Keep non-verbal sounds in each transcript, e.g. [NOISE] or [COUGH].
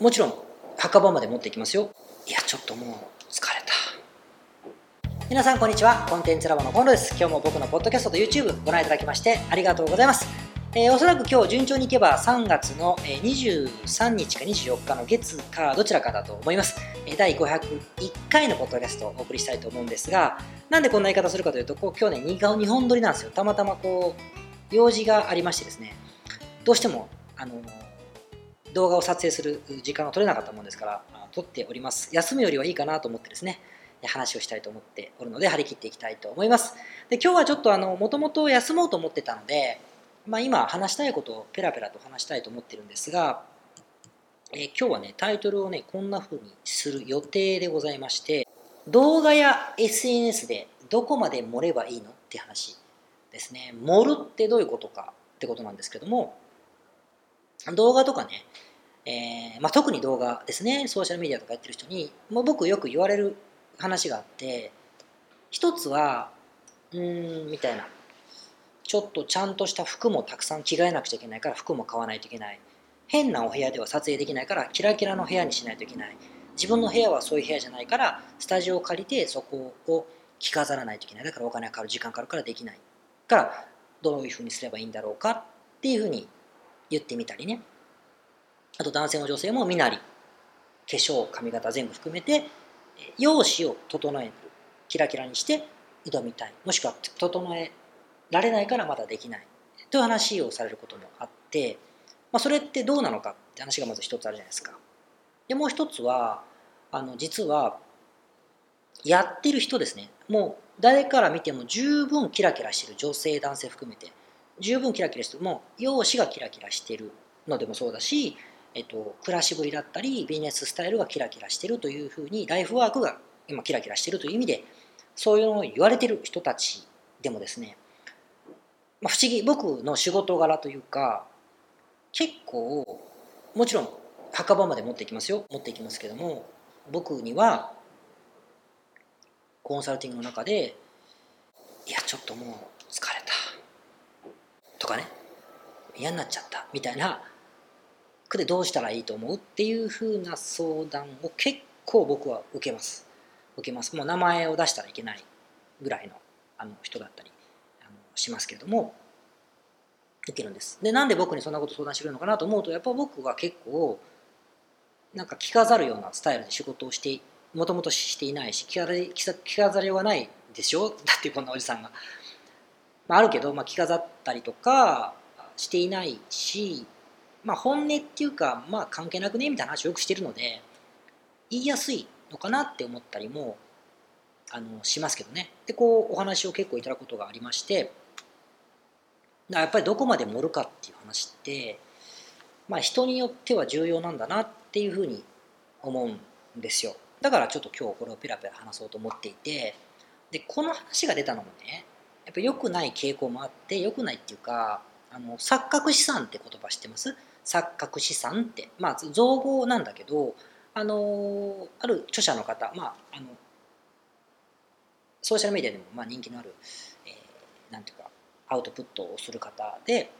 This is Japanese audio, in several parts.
もちろん墓場まで持っていきますよ。いやちょっともう疲れた。皆さんこんにちは。コンテンツラボのコンロです。今日も僕のポッドキャストと YouTube ご覧いただきましてありがとうございます。えー、おそらく今日順調にいけば3月の23日か24日の月かどちらかだと思います。第501回のポッドキャストをお送りしたいと思うんですが、なんでこんな言い方するかというと、こう今日ね2本撮りなんですよ。たまたまこう、用事がありましてですね、どうしても、あの動画を撮影する時間が取れなかったもんですから、撮っております。休むよりはいいかなと思ってですね、話をしたいと思っておるので、張り切っていきたいと思います。で今日はちょっとあの、もともと休もうと思ってたので、まあ、今話したいことをペラペラと話したいと思ってるんですが、えー、今日はね、タイトルをね、こんな風にする予定でございまして、動画や SNS でどこまで盛ればいいのって話ですね。盛るってどういうことかってことなんですけども、動画とかね、えー、まあ、特に動画ですね、ソーシャルメディアとかやってる人に、もう僕よく言われる話があって、一つは、うーん、みたいな。ちょっとちゃんとした服もたくさん着替えなくちゃいけないから服も買わないといけない。変なお部屋では撮影できないからキラキラの部屋にしないといけない。自分の部屋はそういう部屋じゃないからスタジオを借りてそこを着飾らないといけない。だからお金がかかる、時間かかるからできない。からどういうふうにすればいいんだろうかっていうふうに言ってみたりね。あと男性も女性も身なり、化粧、髪型全部含めて容姿を整える。キラキラにして挑みたい。もしくは整えられないからまだできないという話をされることもあって、まあ、それってどうなのかって話がまず一つあるじゃないですか。でもう一つはあの実はやってる人ですねもう誰から見ても十分キラキラしてる女性男性含めて十分キラキラしてもう容姿がキラキラしてるのでもそうだし、えっと、暮らしぶりだったりビジネススタイルがキラキラしてるというふうにライフワークが今キラキラしてるという意味でそういうのを言われてる人たちでもですね。まあ、不思議僕の仕事柄というか結構もちろん墓場まで持っていきますよ。持っていきますけども僕にはコンサルティングの中でいやちょっともうとかね。嫌になっちゃった。みたいな。句でどうしたらいいと思うっていうふうな相談を結構僕は受けます。受けます。もう名前を出したらいけないぐらいのあの人だったりあのしますけれども受けるんです。でなんで僕にそんなこと相談してくれるのかなと思うとやっぱ僕は結構なんか着飾るようなスタイルで仕事をしてもともとしていないし着飾りようがないでしょ？だってこんなおじさんが、まあ、あるけど、まあ、着飾ったりとかしていないし、まあ、本音っていうか、まあ、関係なくねみたいな話をよくしてるので言いやすいのかなって思ったりもあのしますけどね。でこうお話を結構いただくことがありましてやっぱりどこまで盛るかっていう話って、まあ、人によっては重要なんだなっていうふうに思うんですよ。だからちょっと今日これをペラペラ話そうと思っていてでこの話が出たのもねやっぱ良くない傾向もあって良くないっていうかあの錯覚資産って言葉知ってます？錯覚資産って。まあ造語なんだけどあのある著者の方まああのソーシャルメディアでもまあ人気のある、えー、なんていうかアウトプットをする方で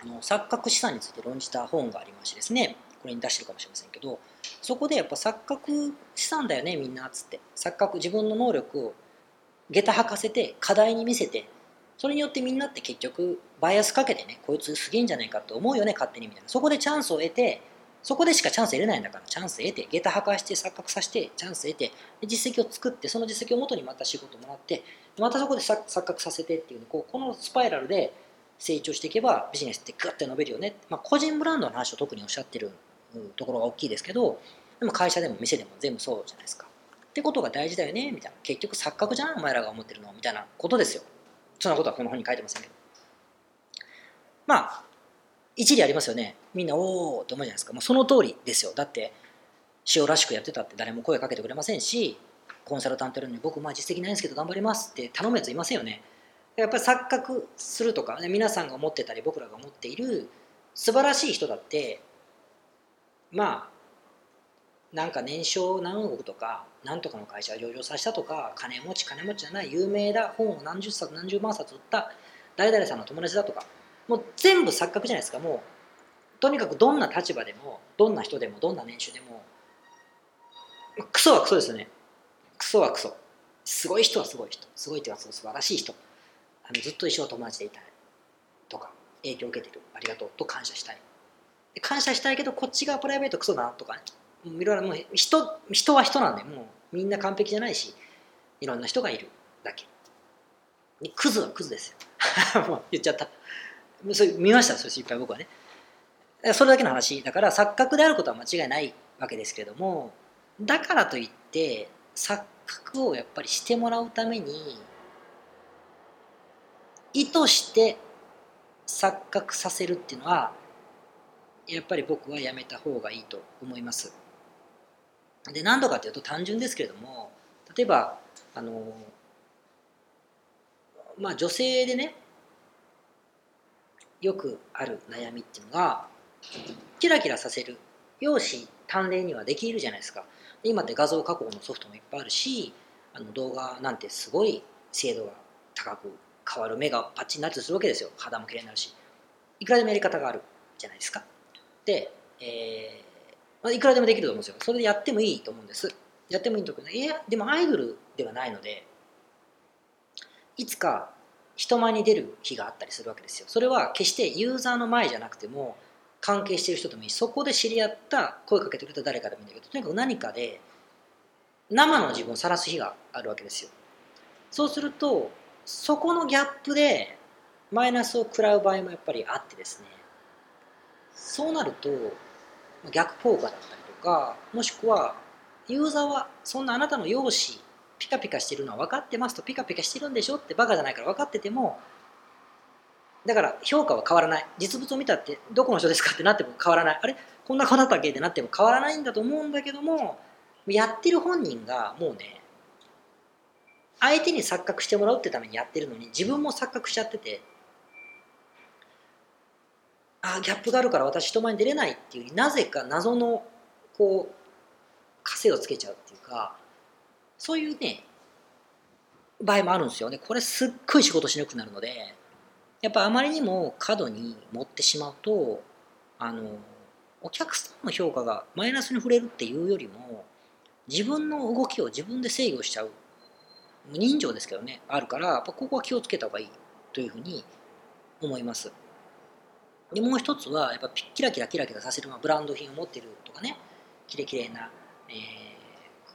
あの錯覚資産について論じた本がありましてですねこれに出してるかもしれませんけどそこでやっぱ錯覚資産だよねみんなっつって。錯覚自分の能力を下駄履かせて課題に見せてそれによってみんなって結局バイアスかけてねこいつすげえんじゃないかって思うよね勝手にみたいなそこでチャンスを得てそこでしかチャンス得れないんだから。チャンス得て下駄破壊して錯覚させてチャンス得て実績を作ってその実績をもとにまた仕事もらってまたそこで錯覚させてっていうこうこのスパイラルで成長していけばビジネスってグッて伸びるよね、まあ、個人ブランドの話を特におっしゃってるところが大きいですけどでも会社でも店でも全部そうじゃないですか。ってことが大事だよねみたいな。結局錯覚じゃんお前らが思ってるのみたいなことですよ。そんなことはこの本に書いてませんけど。まあ一理ありますよね。みんなおおって思うじゃないですか、まあ、その通りですよ。だって塩らしくやってたって誰も声かけてくれませんしコンサルタントやるのに僕まあ実績ないんですけど頑張りますって頼むやついませんよね。やっぱり錯覚するとか、ね、皆さんが思ってたり僕らが思っている素晴らしい人だってまあなんか年商何億とか何とかの会社を上場させたとか金持ち金持ちじゃない有名だ本を何十冊何十万冊売った誰々さんの友達だとかもう全部錯覚じゃないですか。もうとにかくどんな立場でもどんな人でもどんな年収でもクソはクソですよね。クソはクソ。すごい人はすごい人。すごいっていうか素晴らしい人。あのずっと一生友達でいたいとか影響を受けてる。ありがとう。と感謝したい。感謝したいけどこっちがプライベートクソだなとかね。いろいろもう人人は人なんでもうみんな完璧じゃないしいろんな人がいるだけ。クズはクズですよ。[LAUGHS] もう言っちゃった。それ見ましたそれいっぱい僕はね。それだけの話だから錯覚であることは間違いないわけですけれどもだからといって錯覚をやっぱりしてもらうために意図して錯覚させるっていうのはやっぱり僕はやめた方がいいと思います。で何度かというと単純ですけれども例えばあのまあ女性でねよくある悩みっていうのがキラキラさせる容姿端麗にはできるじゃないですか。今って画像加工のソフトもいっぱいあるしあの動画なんてすごい精度が高く変わる目がパッチリなってするわけですよ。肌も綺麗になるし。いくらでもやり方があるじゃないですか。で、えーまあ、いくらでもできると思うんですよ。それでやってもいいと思うんです。やってもいいと思ういやでもアイドルではないのでいつか人前に出る日があったりするわけですよ。それは決してユーザーの前じゃなくても関係してる人でもいい。そこで知り合った声かけてくれた誰かでもいいんだけどとにかく何かで生の自分を晒す日があるわけですよ。そうするとそこのギャップでマイナスを食らう場合もやっぱりあってですね。そうなると逆効果だったりとかもしくはユーザーはそんなあなたの容姿ピカピカしてるのは分かってますとピカピカしてるんでしょってバカじゃないから分かっててもだから評価は変わらない。実物を見たってどこの人ですかってなっても変わらない。あれ？こんな顔だったっけ？ってなっても変わらないんだと思うんだけどもやってる本人がもうね相手に錯覚してもらうってためにやってるのに自分も錯覚しちゃっててあギャップがあるから私人前に出れないっていうなぜか謎のこう枷をつけちゃうっていうかそういうね場合もあるんですよね。これすっごい仕事しなくなるのでやっぱあまりにも過度に持ってしまうとあのお客さんの評価がマイナスに触れるっていうよりも自分の動きを自分で制御しちゃう人情ですけどねあるからやっぱここは気をつけた方がいいというふうに思います。でもう一つはやっぱキラキラキラキラさせる、まあ、ブランド品を持ってるとかね。キレキレな、えー、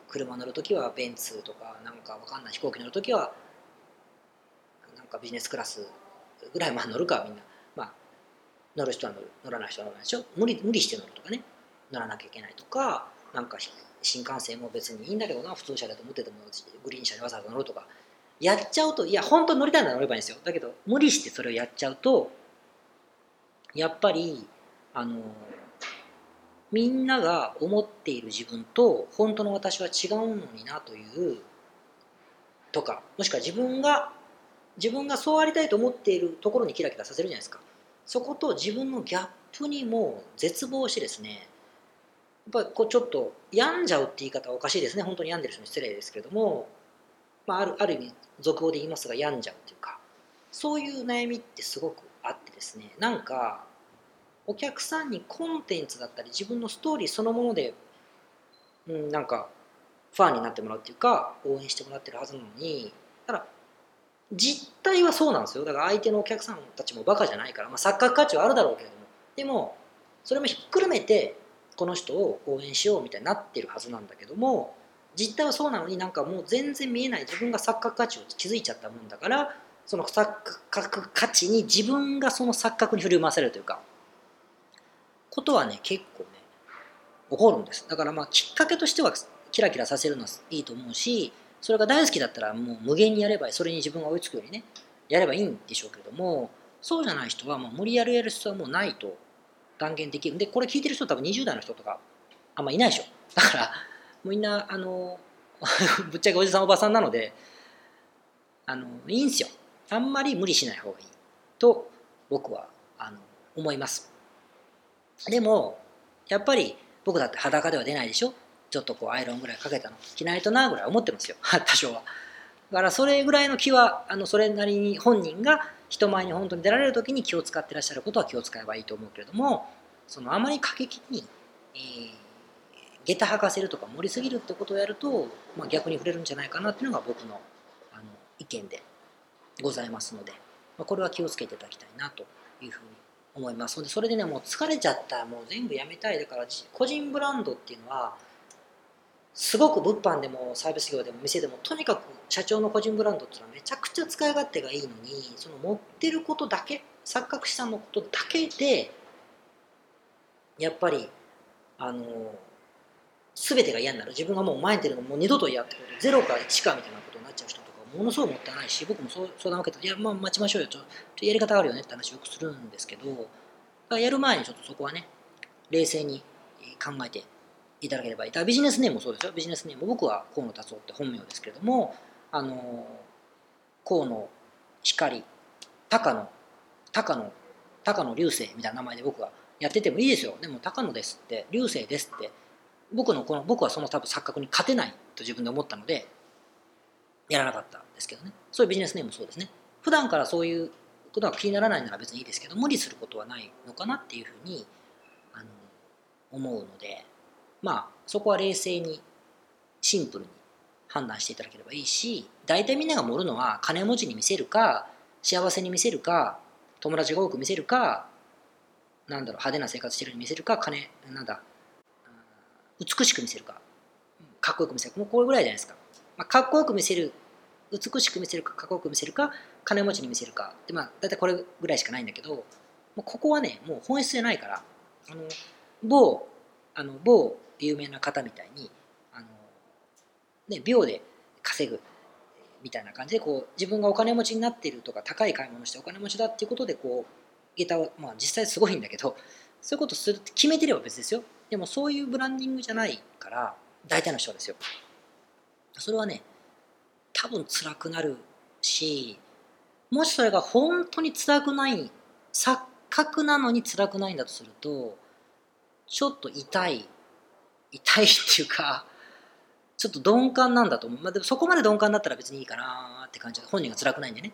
車乗るときはベンツとかなんかわかんない。飛行機乗るときはなんかビジネスクラスぐらいまあ乗るかみんな。まあ乗る人は乗る乗らない人は乗らないでしょ。無理無理して乗るとかね。乗らなきゃいけないとかなんか新幹線も別にいいんだけどな。普通車だと思っててもグリーン車にわざわざ乗るとか。やっちゃうといや本当に乗りたいなら乗ればいいんですよ。だけど無理してそれをやっちゃうとやっぱりあのみんなが思っている自分と本当の私は違うのになというとかもしくは自分が自分がそうありたいと思っているところにキラキラさせるじゃないですか。そこと自分のギャップにも絶望してですねやっぱりこうちょっと病んじゃうって言い方はおかしいですね。本当に病んでる人に失礼ですけれども、まあ、あるある意味俗語で言いますが病んじゃうっていうかそういう悩みってすごくですねなんかお客さんにコンテンツだったり自分のストーリーそのもので、うん、なんかファンになってもらうっていうか応援してもらってるはずなのにただ実態はそうなんですよ。だから相手のお客さんたちもバカじゃないから、まあ、錯覚価値はあるだろうけれども。でもそれもひっくるめてこの人を応援しようみたいになってるはずなんだけども実態はそうなのになんかもう全然見えない自分が錯覚価値を気づいちゃったもんだからその錯覚価値に自分がその錯覚に振り回されるというかことはね結構ね起こるんです。だからまあきっかけとしてはキラキラさせるのはいいと思うしそれが大好きだったらもう無限にやればそれに自分が追いつくようにねやればいいんでしょうけれどもそうじゃない人はもう無理やりやる必要はもうないと断言できる。んでこれ聞いてる人多分20代の人とかあんまいないでしょ。だからみんなあの [LAUGHS] ぶっちゃけおじさんおばさんなのであのいいんすよ。あんまり無理しない方がいいと僕はあの思います。でもやっぱり僕だって裸では出ないでしょ？ちょっとこうアイロンぐらいかけたの着ないとなぐらい思ってますよ。[LAUGHS] 多少は。だからそれぐらいの気はあのそれなりに本人が人前に本当に出られる時に気を使ってらっしゃることは気を使えばいいと思うけれどもそのあまり過激に、えー、下駄履かせるとか盛りすぎるってことをやると、まあ、逆に触れるんじゃないかなっていうのが僕のあの意見で。ございますので、まあ、これは気をつけていただきたいなというふうに思います。のでそれでねもう疲れちゃったもう全部やめたい。だから個人ブランドっていうのはすごく物販でもサービス業でも店でもとにかく社長の個人ブランドっていうのはめちゃくちゃ使い勝手がいいのにその持ってることだけ錯覚したのことだけでやっぱりあの全てが嫌になる。自分がもう前に出るのもう二度と嫌ってことゼロか1かみたいなことになっちゃう人とかものすごいもったいないし僕も相談を受けていやまあ待ちましょうよちょっとやり方あるよねって話をよくするんですけどやる前にちょっとそこはね冷静に考えていただければいい。ビジネスネームもそうですよ。ビジネスネーム。僕は河野達夫って本名ですけれどもあの河野光高野高野高野流星みたいな名前で僕はやっててもいいですよ。でも高野ですって流星ですって僕のこの僕はその多分錯覚に勝てないと自分で思ったのでやらなかったんですけどね。そういうビジネスネームもそうですね。普段からそういうことが気にならないなら別にいいですけど無理することはないのかなっていうふうにあの思うのでまあそこは冷静にシンプルに判断していただければいいし大体みんなが盛るのは金持ちに見せるか幸せに見せるか友達が多く見せるかなんだろう派手な生活してるように見せるか金なんだ美しく見せるかかっこよく見せるかもうこれぐらいじゃないですか、まあ、かっこよく見せる美しく見せるかかっこよく見せるか金持ちに見せるか。でまあ大体これぐらいしかないんだけどもうここはねもう本質じゃないからあの某あの某有名な方みたいにあの、ね、秒で稼ぐみたいな感じでこう自分がお金持ちになっているとか高い買い物してお金持ちだっていうことでこう下駄は、まあ、実際すごいんだけどそういうことするって決めてれば別ですよ。でもそういうブランディングじゃないから大体の人ですよ。それはね多分辛くなるしもしそれが本当に辛くない錯覚なのに辛くないんだとするとちょっと痛い痛いっていうかちょっと鈍感なんだと思う、まあ、でもそこまで鈍感だったら別にいいかなって感じ。で本人が辛くないんでね。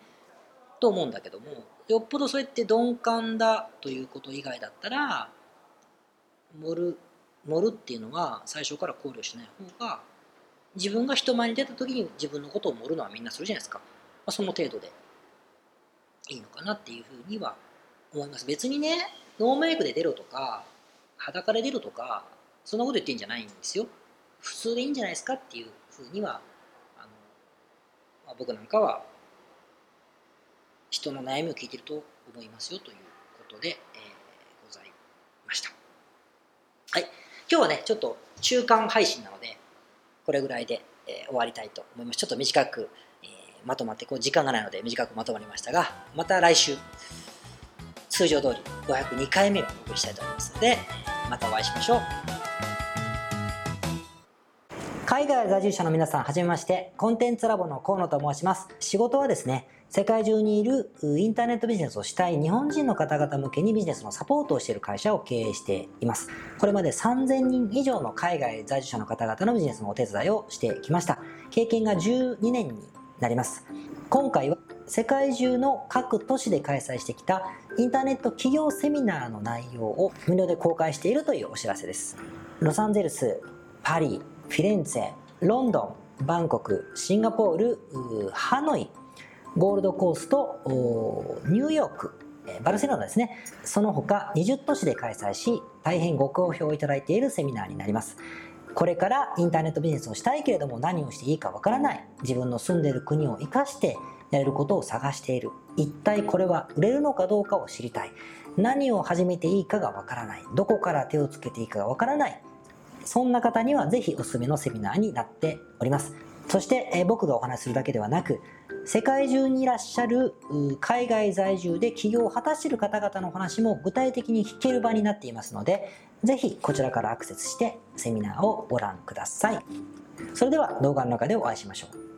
と思うんだけどもよっぽどそうやって鈍感だということ以外だったら盛る盛るっていうのは最初から考慮しない方が自分が人前に出た時に自分のことを盛るのはみんなするじゃないですか、まあ、その程度でいいのかなっていうふうには思います別にねノーメイクで出ろとか裸で出ろとかそんなこと言ってんじゃないんですよ普通でいいんじゃないですかっていうふうにはあの、まあ、僕なんかは人の悩みを聞いてると思いますよということで、えー、ございました。はい。今日はね、ちょっと中間配信なので、これぐらいで、えー、終わりたいと思います。ちょっと短く、えー、まとまって、こう時間がないので短くまとまりましたが、また来週、通常通り502回目をお送りしたいと思いますので、またお会いしましょう。海外在住者の皆さん、はじめまして、コンテンツラボの河野と申します。仕事はですね、世界中にいるインターネットビジネスをしたい日本人の方々向けにビジネスのサポートをしている会社を経営しています。これまで3000人以上の海外在住者の方々のビジネスのお手伝いをしてきました。経験が12年になります。今回は世界中の各都市で開催してきたインターネット企業セミナーの内容を無料で公開しているというお知らせです。ロサンゼルス、パリ、フィレンツェ、ロンドン、バンコク、シンガポール、ハノイ、ゴールドコースト、ニューヨーク、バルセロナですね。その他20都市で開催し、大変ご好評いただいているセミナーになります。これからインターネットビジネスをしたいけれども何をしていいかわからない。自分の住んでいる国を生かしてやれることを探している。一体これは売れるのかどうかを知りたい。何を始めていいかがわからない。どこから手をつけていいかがわからない。そんな方にはぜひおすすめのセミナーになっております。そして、え僕がお話しするだけではなく、世界中にいらっしゃる海外在住で起業を果たしている方々の話も具体的に聞ける場になっていますので、ぜひこちらからアクセスしてセミナーをご覧ください。それでは動画の中でお会いしましょう。